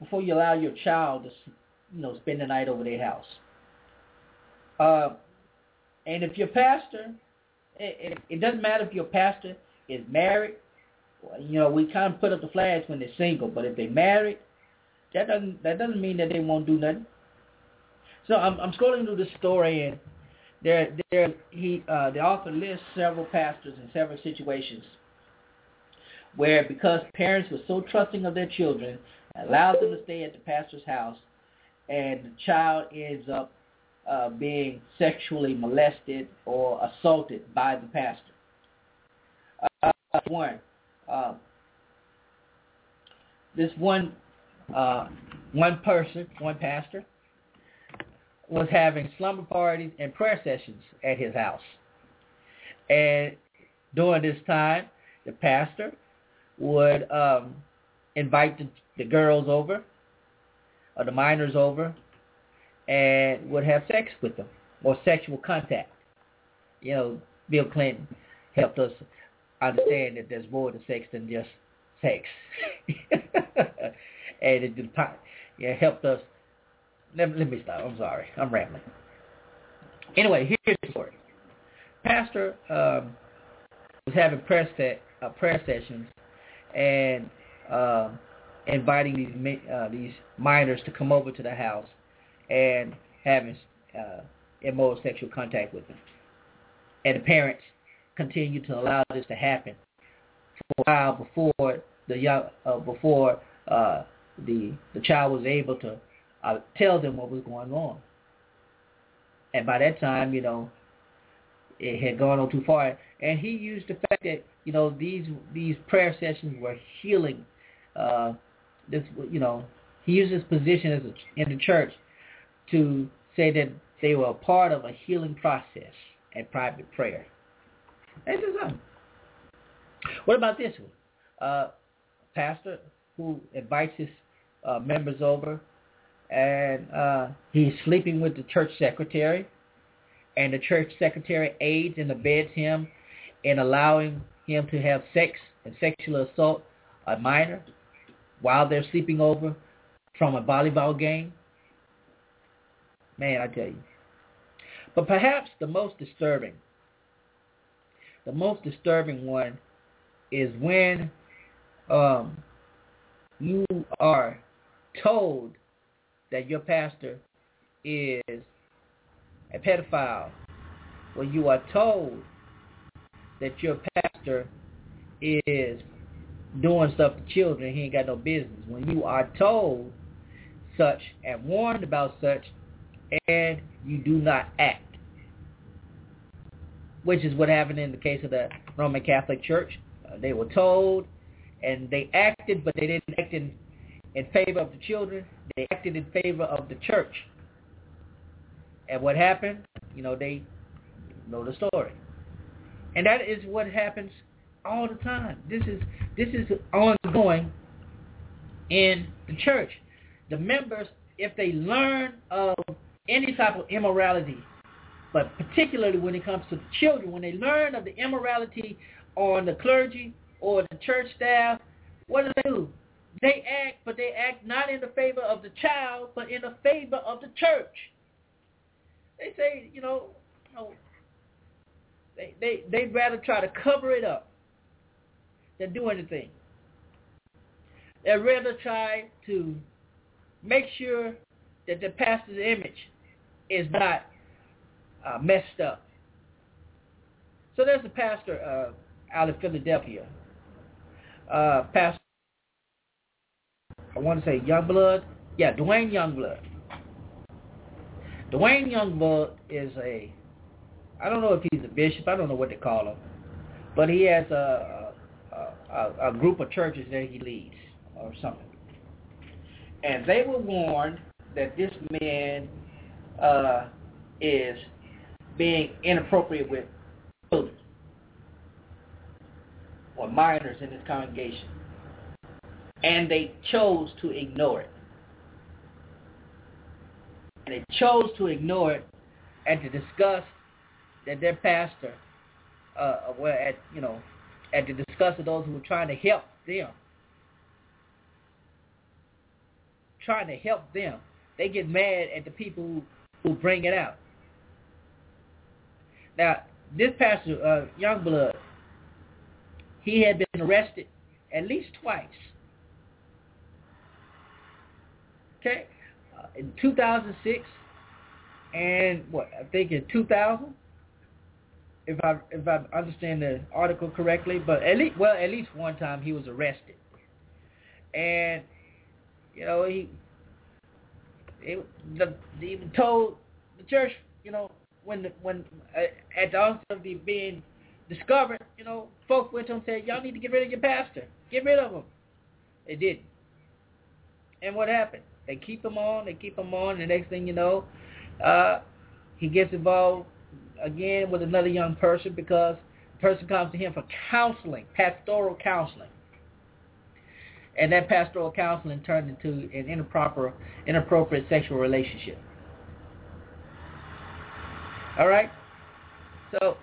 before you allow your child to, you know, spend the night over their house. Uh, and if your pastor, it, it, it doesn't matter if your pastor is married. You know, we kind of put up the flags when they're single, but if they're married, that doesn't that doesn't mean that they won't do nothing. So I'm, I'm scrolling through this story, and there, there, he, uh, the author lists several pastors in several situations where, because parents were so trusting of their children, allowed them to stay at the pastor's house, and the child ends up uh, being sexually molested or assaulted by the pastor. Uh, one, uh, this one, uh, one person, one pastor, was having slumber parties and prayer sessions at his house. And during this time, the pastor would um, invite the, the girls over, or the minors over, and would have sex with them, or sexual contact. You know, Bill Clinton helped us understand that there's more to sex than just sex. and it, it helped us let, let me stop. I'm sorry. I'm rambling. Anyway, here's the story. Pastor um, was having prayer, set, uh, prayer sessions and uh, inviting these uh, these minors to come over to the house and having uh, immoral sexual contact with them. And the parents continued to allow this to happen for a while before the young uh, before uh, the the child was able to uh, tell them what was going on. And by that time, you know, it had gone on too far. And he used the fact that you know these these prayer sessions were healing. Uh, this you know he used his position as a, in the church to say that they were a part of a healing process and private prayer. That's just something. What about this one? Uh, pastor who invites his uh, members over, and uh, he's sleeping with the church secretary, and the church secretary aids and abets him in allowing him to have sex and sexual assault a minor while they're sleeping over from a volleyball game. Man, I tell you. But perhaps the most disturbing, the most disturbing one is when um, you are told that your pastor is a pedophile, when you are told that your pastor is doing stuff to children he ain't got no business, when you are told such and warned about such and you do not act, which is what happened in the case of the Roman Catholic Church. Uh, they were told and they acted, but they didn't act in, in favor of the children. They acted in favor of the church. And what happened? You know, they know the story. And that is what happens all the time. This is this is ongoing in the church. The members, if they learn of any type of immorality, but particularly when it comes to children, when they learn of the immorality on the clergy or the church staff, what do they do? They act, but they act not in the favor of the child, but in the favor of the church. They say, you know, you know they, they, they'd rather try to cover it up than do anything. They'd rather try to make sure that the pastor's image is not uh, messed up. So there's a pastor uh, out of Philadelphia, uh, pastor, I want to say Youngblood. Yeah, Dwayne Youngblood. Dwayne Youngblood is a, I don't know if he's a bishop. I don't know what they call him, but he has a a, a, a group of churches that he leads or something. And they were warned that this man uh, is being inappropriate with children or minors in his congregation. And they chose to ignore it. And they chose to ignore it and to discuss that their pastor, uh, well, at you know, and to discuss with those who were trying to help them, trying to help them, they get mad at the people who, who bring it out. Now, this pastor, uh, Youngblood, he had been arrested at least twice. Okay, uh, in 2006 and what I think in 2000, if I if I understand the article correctly, but at least well at least one time he was arrested, and you know he, he the, they even told the church you know when the, when uh, at the onset of the being discovered, you know, folks went to him and said, y'all need to get rid of your pastor. Get rid of him. They didn't. And what happened? They keep him on. They keep him on. And the next thing you know, uh, he gets involved again with another young person because the person comes to him for counseling, pastoral counseling. And that pastoral counseling turned into an improper, inappropriate sexual relationship. All right? So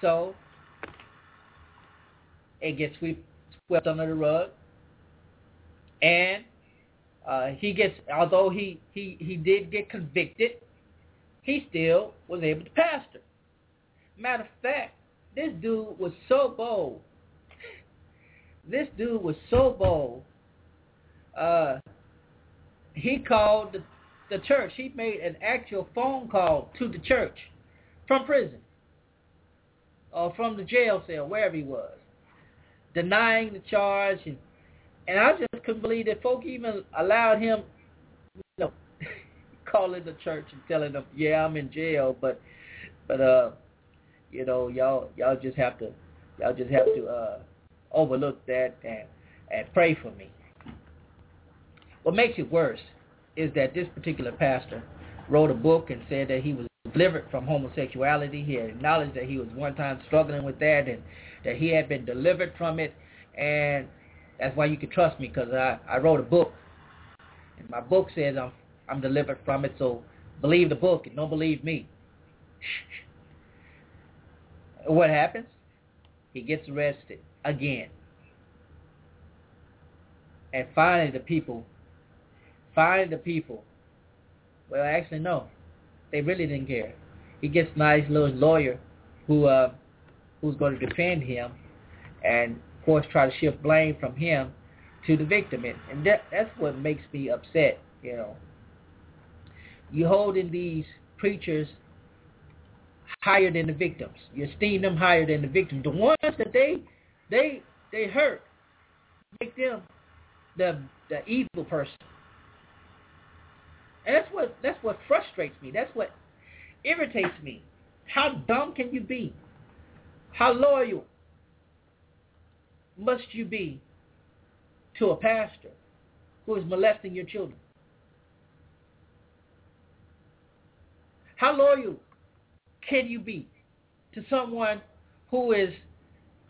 so it gets sweep, swept under the rug. And uh, he gets, although he, he, he did get convicted, he still was able to pastor. Matter of fact, this dude was so bold. This dude was so bold. Uh, he called the, the church. He made an actual phone call to the church from prison or from the jail cell, wherever he was, denying the charge and And I just couldn't believe that folk even allowed him, you know, calling the church and telling them, "Yeah, I'm in jail," but, but uh, you know, y'all y'all just have to y'all just have to uh overlook that and and pray for me. What makes it worse is that this particular pastor wrote a book and said that he was delivered from homosexuality. He had acknowledged that he was one time struggling with that and that he had been delivered from it. And that's why you can trust me because I, I wrote a book. And my book says I'm, I'm delivered from it. So believe the book and don't believe me. what happens? He gets arrested again. And finally the people, finally the people, well actually no, they really didn't care. He gets nice little lawyer who uh, who's going to defend him and course try to shift blame from him to the victim. And, and that, that's what makes me upset, you know. You holding these preachers higher than the victims. You esteem them higher than the victims. The ones that they they they hurt make them the the evil person. And that's what that's what frustrates me. That's what irritates me. How dumb can you be? How loyal must you be to a pastor who is molesting your children? How loyal can you be to someone who is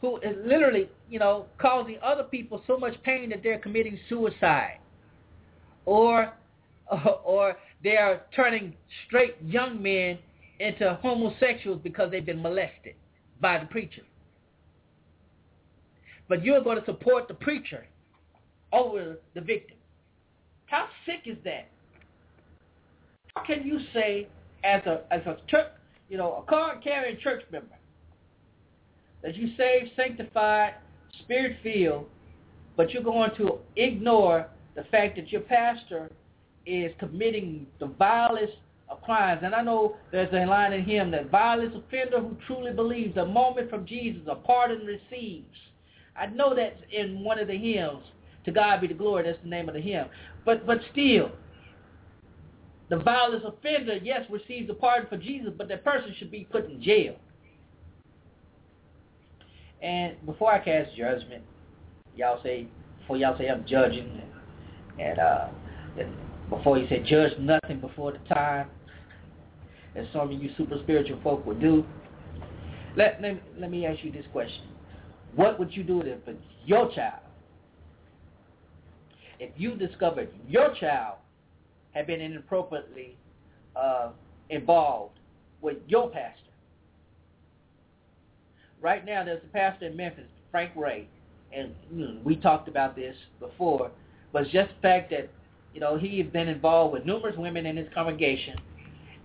who is literally, you know, causing other people so much pain that they're committing suicide? Or or they are turning straight young men into homosexuals because they've been molested by the preacher. But you're going to support the preacher over the victim. How sick is that? How can you say, as a as a church, you know, a card carrying church member, that you saved, sanctified, spirit filled, but you're going to ignore the fact that your pastor is committing the vilest of crimes. And I know there's a line in him that vilest offender who truly believes a moment from Jesus, a pardon receives. I know that's in one of the hymns. To God be the glory. That's the name of the hymn. But but still, the vilest offender, yes, receives a pardon for Jesus, but that person should be put in jail. And before I cast judgment, y'all say before y'all say I'm judging, and, and uh, before you say judge nothing before the time, as some of you super spiritual folk would do. Let, let, let me ask you this question. What would you do if your child, if you discovered your child had been inappropriately uh, involved with your pastor? Right now, there's a pastor in Memphis, Frank Ray, and we talked about this before, but just the fact that you know, he had been involved with numerous women in his congregation,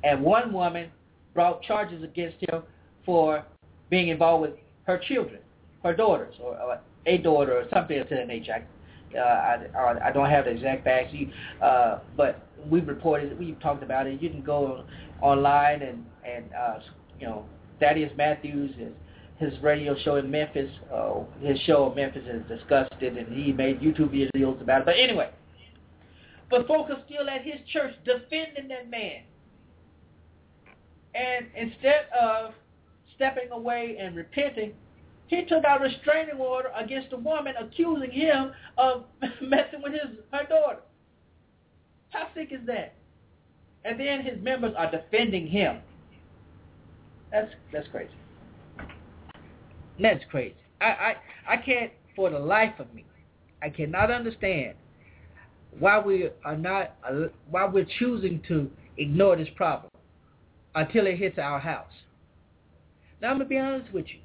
and one woman brought charges against him for being involved with her children, her daughters, or, or a daughter, or something of that nature. Uh, I, I don't have the exact facts, uh, but we've reported, we've talked about it. You can go online and and uh, you know, Thaddeus Matthews is his radio show in Memphis, uh, his show in Memphis has discussed it, and he made YouTube videos about it. But anyway, but folks are still at his church defending that man. And instead of stepping away and repenting, he took out a restraining order against a woman accusing him of messing with his her daughter. How sick is that? And then his members are defending him. That's that's crazy. That's crazy. I, I I can't for the life of me. I cannot understand why we are not why we're choosing to ignore this problem until it hits our house. Now I'm gonna be honest with you.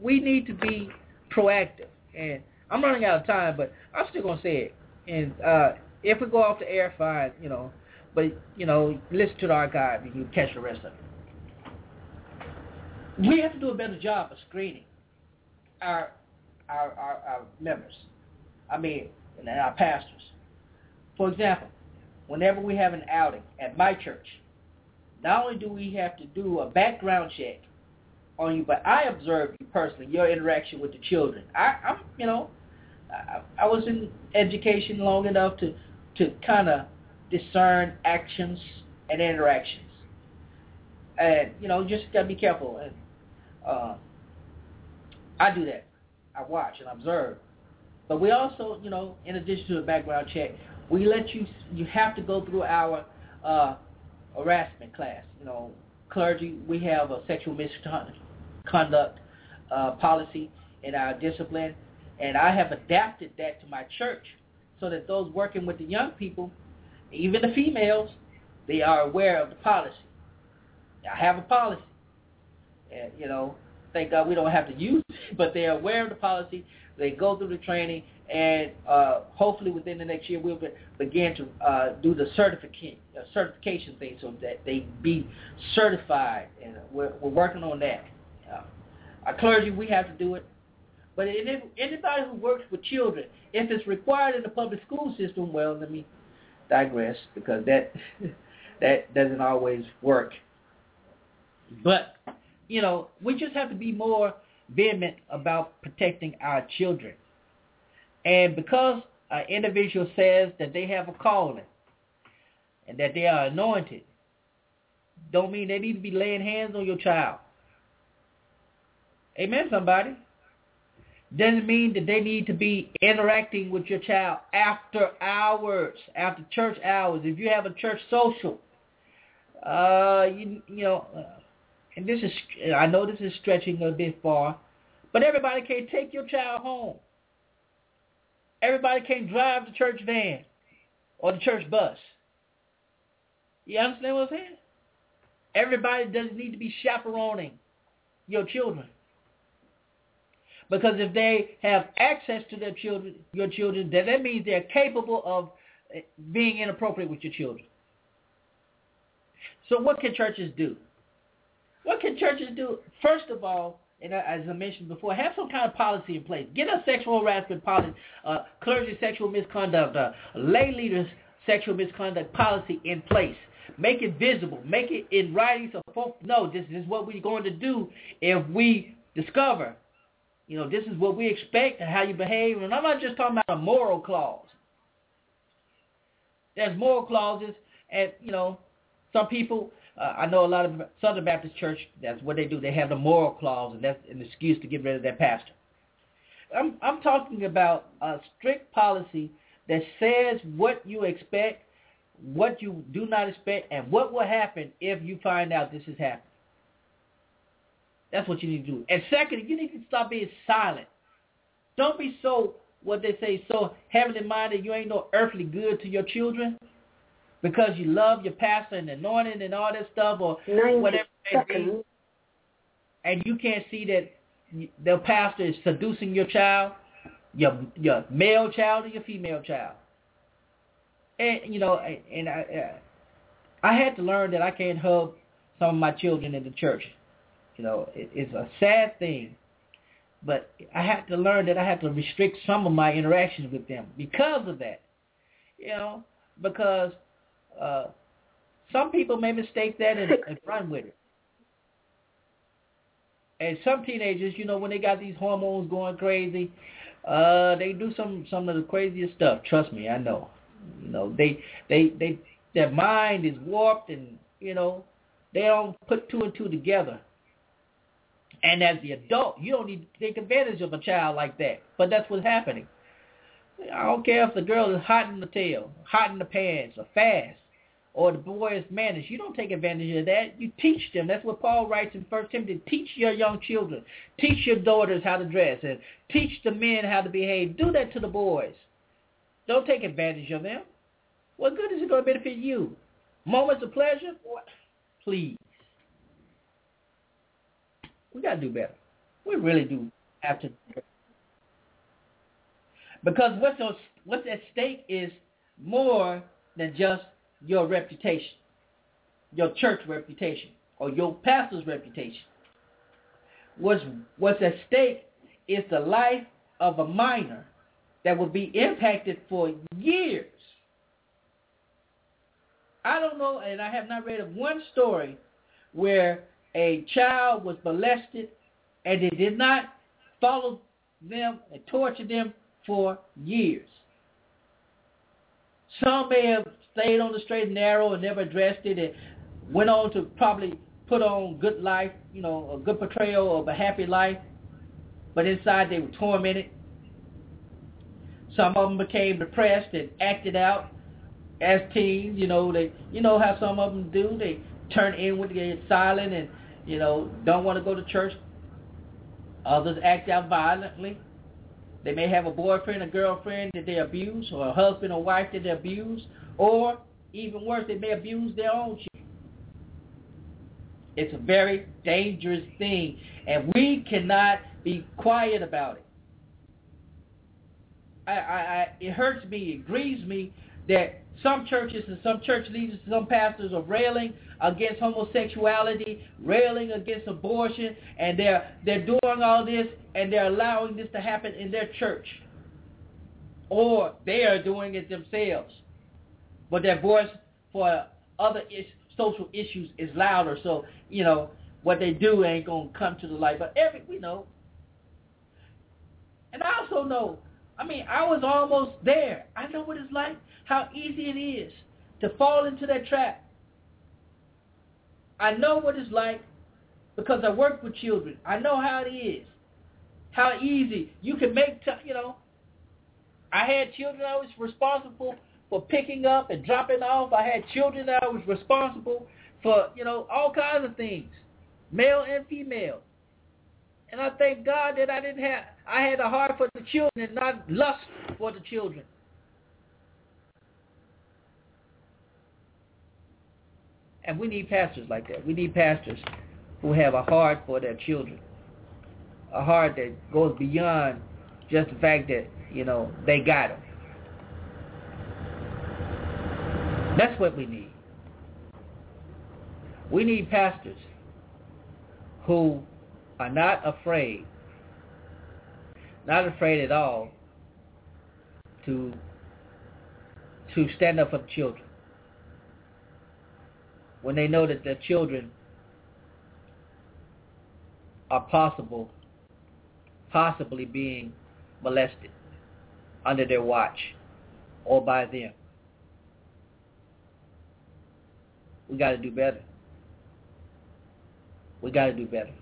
We need to be proactive, and I'm running out of time, but I'm still gonna say it. And uh, if we go off the air, fine, you know. But you know, listen to the archive, and you catch the rest of it. We have to do a better job of screening our our our, our members. I mean, and our pastors for example, whenever we have an outing at my church, not only do we have to do a background check on you, but I observe you personally, your interaction with the children. I, I'm, you know, I, I was in education long enough to to kind of discern actions and interactions, and you know, just gotta be careful. And uh, I do that. I watch and observe. But we also, you know, in addition to the background check, we let you. You have to go through our uh, harassment class. You know, clergy. We have a sexual misconduct uh, policy and our discipline, and I have adapted that to my church so that those working with the young people, even the females, they are aware of the policy. I have a policy, and you know, thank God we don't have to use it, but they're aware of the policy. They go through the training, and uh, hopefully within the next year we'll be, begin to uh, do the certification uh, certification thing so that they be certified, and we're, we're working on that. Our clergy, we have to do it. But if, anybody who works with children, if it's required in the public school system, well, let me digress because that that doesn't always work. But you know, we just have to be more vehement about protecting our children. And because an individual says that they have a calling and that they are anointed, don't mean they need to be laying hands on your child. Amen, somebody. Doesn't mean that they need to be interacting with your child after hours, after church hours. If you have a church social, uh, you you know, uh, and this is I know this is stretching a bit far, but everybody can't take your child home. Everybody can't drive the church van or the church bus. You understand what I'm saying? Everybody doesn't need to be chaperoning your children. Because if they have access to their children, your children, then that means they're capable of eh, being inappropriate with your children. So what can churches do? What can churches do? First of all, and as I mentioned before, have some kind of policy in place. Get a sexual harassment policy, uh, clergy sexual misconduct, uh, lay leaders sexual misconduct policy in place. Make it visible. Make it in writing so folks know this is what we're going to do if we discover, you know, this is what we expect and how you behave. And I'm not just talking about a moral clause. There's moral clauses, and you know, some people uh, I know a lot of Southern Baptist Church. That's what they do. They have the moral clause, and that's an excuse to get rid of their pastor. I'm I'm talking about a strict policy that says what you expect, what you do not expect, and what will happen if you find out this is happening. That's what you need to do. And second, you need to stop being silent. Don't be so what they say so heavenly minded you ain't no earthly good to your children because you love your pastor and anointing and all that stuff or whatever be, and you can't see that the pastor is seducing your child, your your male child or your female child. And you know, and I I had to learn that I can't hug some of my children in the church. You know, it, it's a sad thing, but I had to learn that I had to restrict some of my interactions with them because of that. You know, because uh, some people may mistake that and, and run with it. And some teenagers, you know, when they got these hormones going crazy, uh, they do some some of the craziest stuff. Trust me, I know. You know, they they they their mind is warped, and you know, they don't put two and two together. And as the adult, you don't need to take advantage of a child like that. But that's what's happening. I don't care if the girl is hot in the tail, hot in the pants, or fast or the boy is managed. You don't take advantage of that. You teach them. That's what Paul writes in First Timothy. Teach your young children. Teach your daughters how to dress and teach the men how to behave. Do that to the boys. Don't take advantage of them. What good is it going to benefit you? Moments of pleasure? What? Please. We got to do better. We really do have to. Because what's, on, what's at stake is more than just your reputation, your church reputation, or your pastor's reputation. What's, what's at stake is the life of a minor that will be impacted for years. I don't know, and I have not read of one story where a child was molested and they did not follow them and torture them for years. Some may have stayed on the straight and narrow and never addressed it and went on to probably put on good life, you know, a good portrayal of a happy life, but inside they were tormented. Some of them became depressed and acted out as teens. You know, they, you know how some of them do. They turn inward, get silent, and you know don't want to go to church. Others act out violently. They may have a boyfriend, a girlfriend that they abuse, or a husband or wife that they abuse, or even worse, they may abuse their own children. It's a very dangerous thing, and we cannot be quiet about it. I, I, I, it hurts me, it grieves me that some churches and some church leaders, some pastors are railing against homosexuality, railing against abortion, and they're they're doing all this and they're allowing this to happen in their church. Or they are doing it themselves. But their voice for other is, social issues is louder. So, you know, what they do ain't going to come to the light. But every, we know. And I also know, I mean, I was almost there. I know what it's like, how easy it is to fall into that trap. I know what it's like because I work with children. I know how it is. How easy. You can make, t- you know, I had children I was responsible for picking up and dropping off. I had children I was responsible for, you know, all kinds of things, male and female. And I thank God that I didn't have, I had a heart for the children and not lust for the children. And we need pastors like that. We need pastors who have a heart for their children, a heart that goes beyond just the fact that, you know, they got them. That's what we need. We need pastors who are not afraid, not afraid at all to to stand up for the children. When they know that their children are possible, possibly being molested under their watch or by them. We got to do better. We got to do better.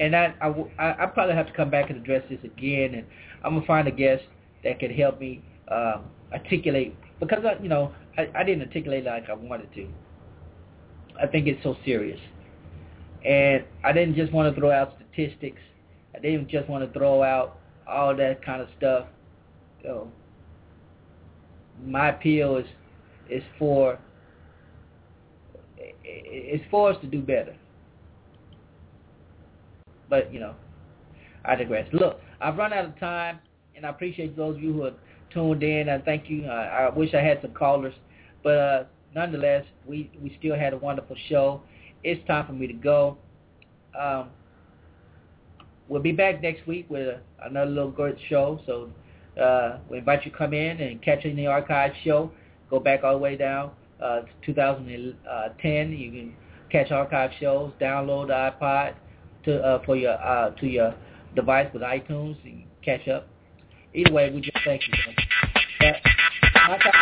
And I, I, I probably have to come back and address this again, and I'm gonna find a guest that could help me um, articulate because I, you know I, I didn't articulate like I wanted to. I think it's so serious, and I didn't just want to throw out statistics. I didn't just want to throw out all that kind of stuff. You know, my appeal is is for it's for us to do better. But you know, I digress. Look, I've run out of time, and I appreciate those of you who are tuned in. I thank you. I, I wish I had some callers, but uh, nonetheless, we we still had a wonderful show. It's time for me to go. Um, we'll be back next week with another little good show. So uh, we invite you to come in and catch in the archive show. Go back all the way down uh, to 2010. You can catch archive shows, download the iPod to uh, for your uh, to your device with iTunes and catch up. Either way, we just thank you that. I got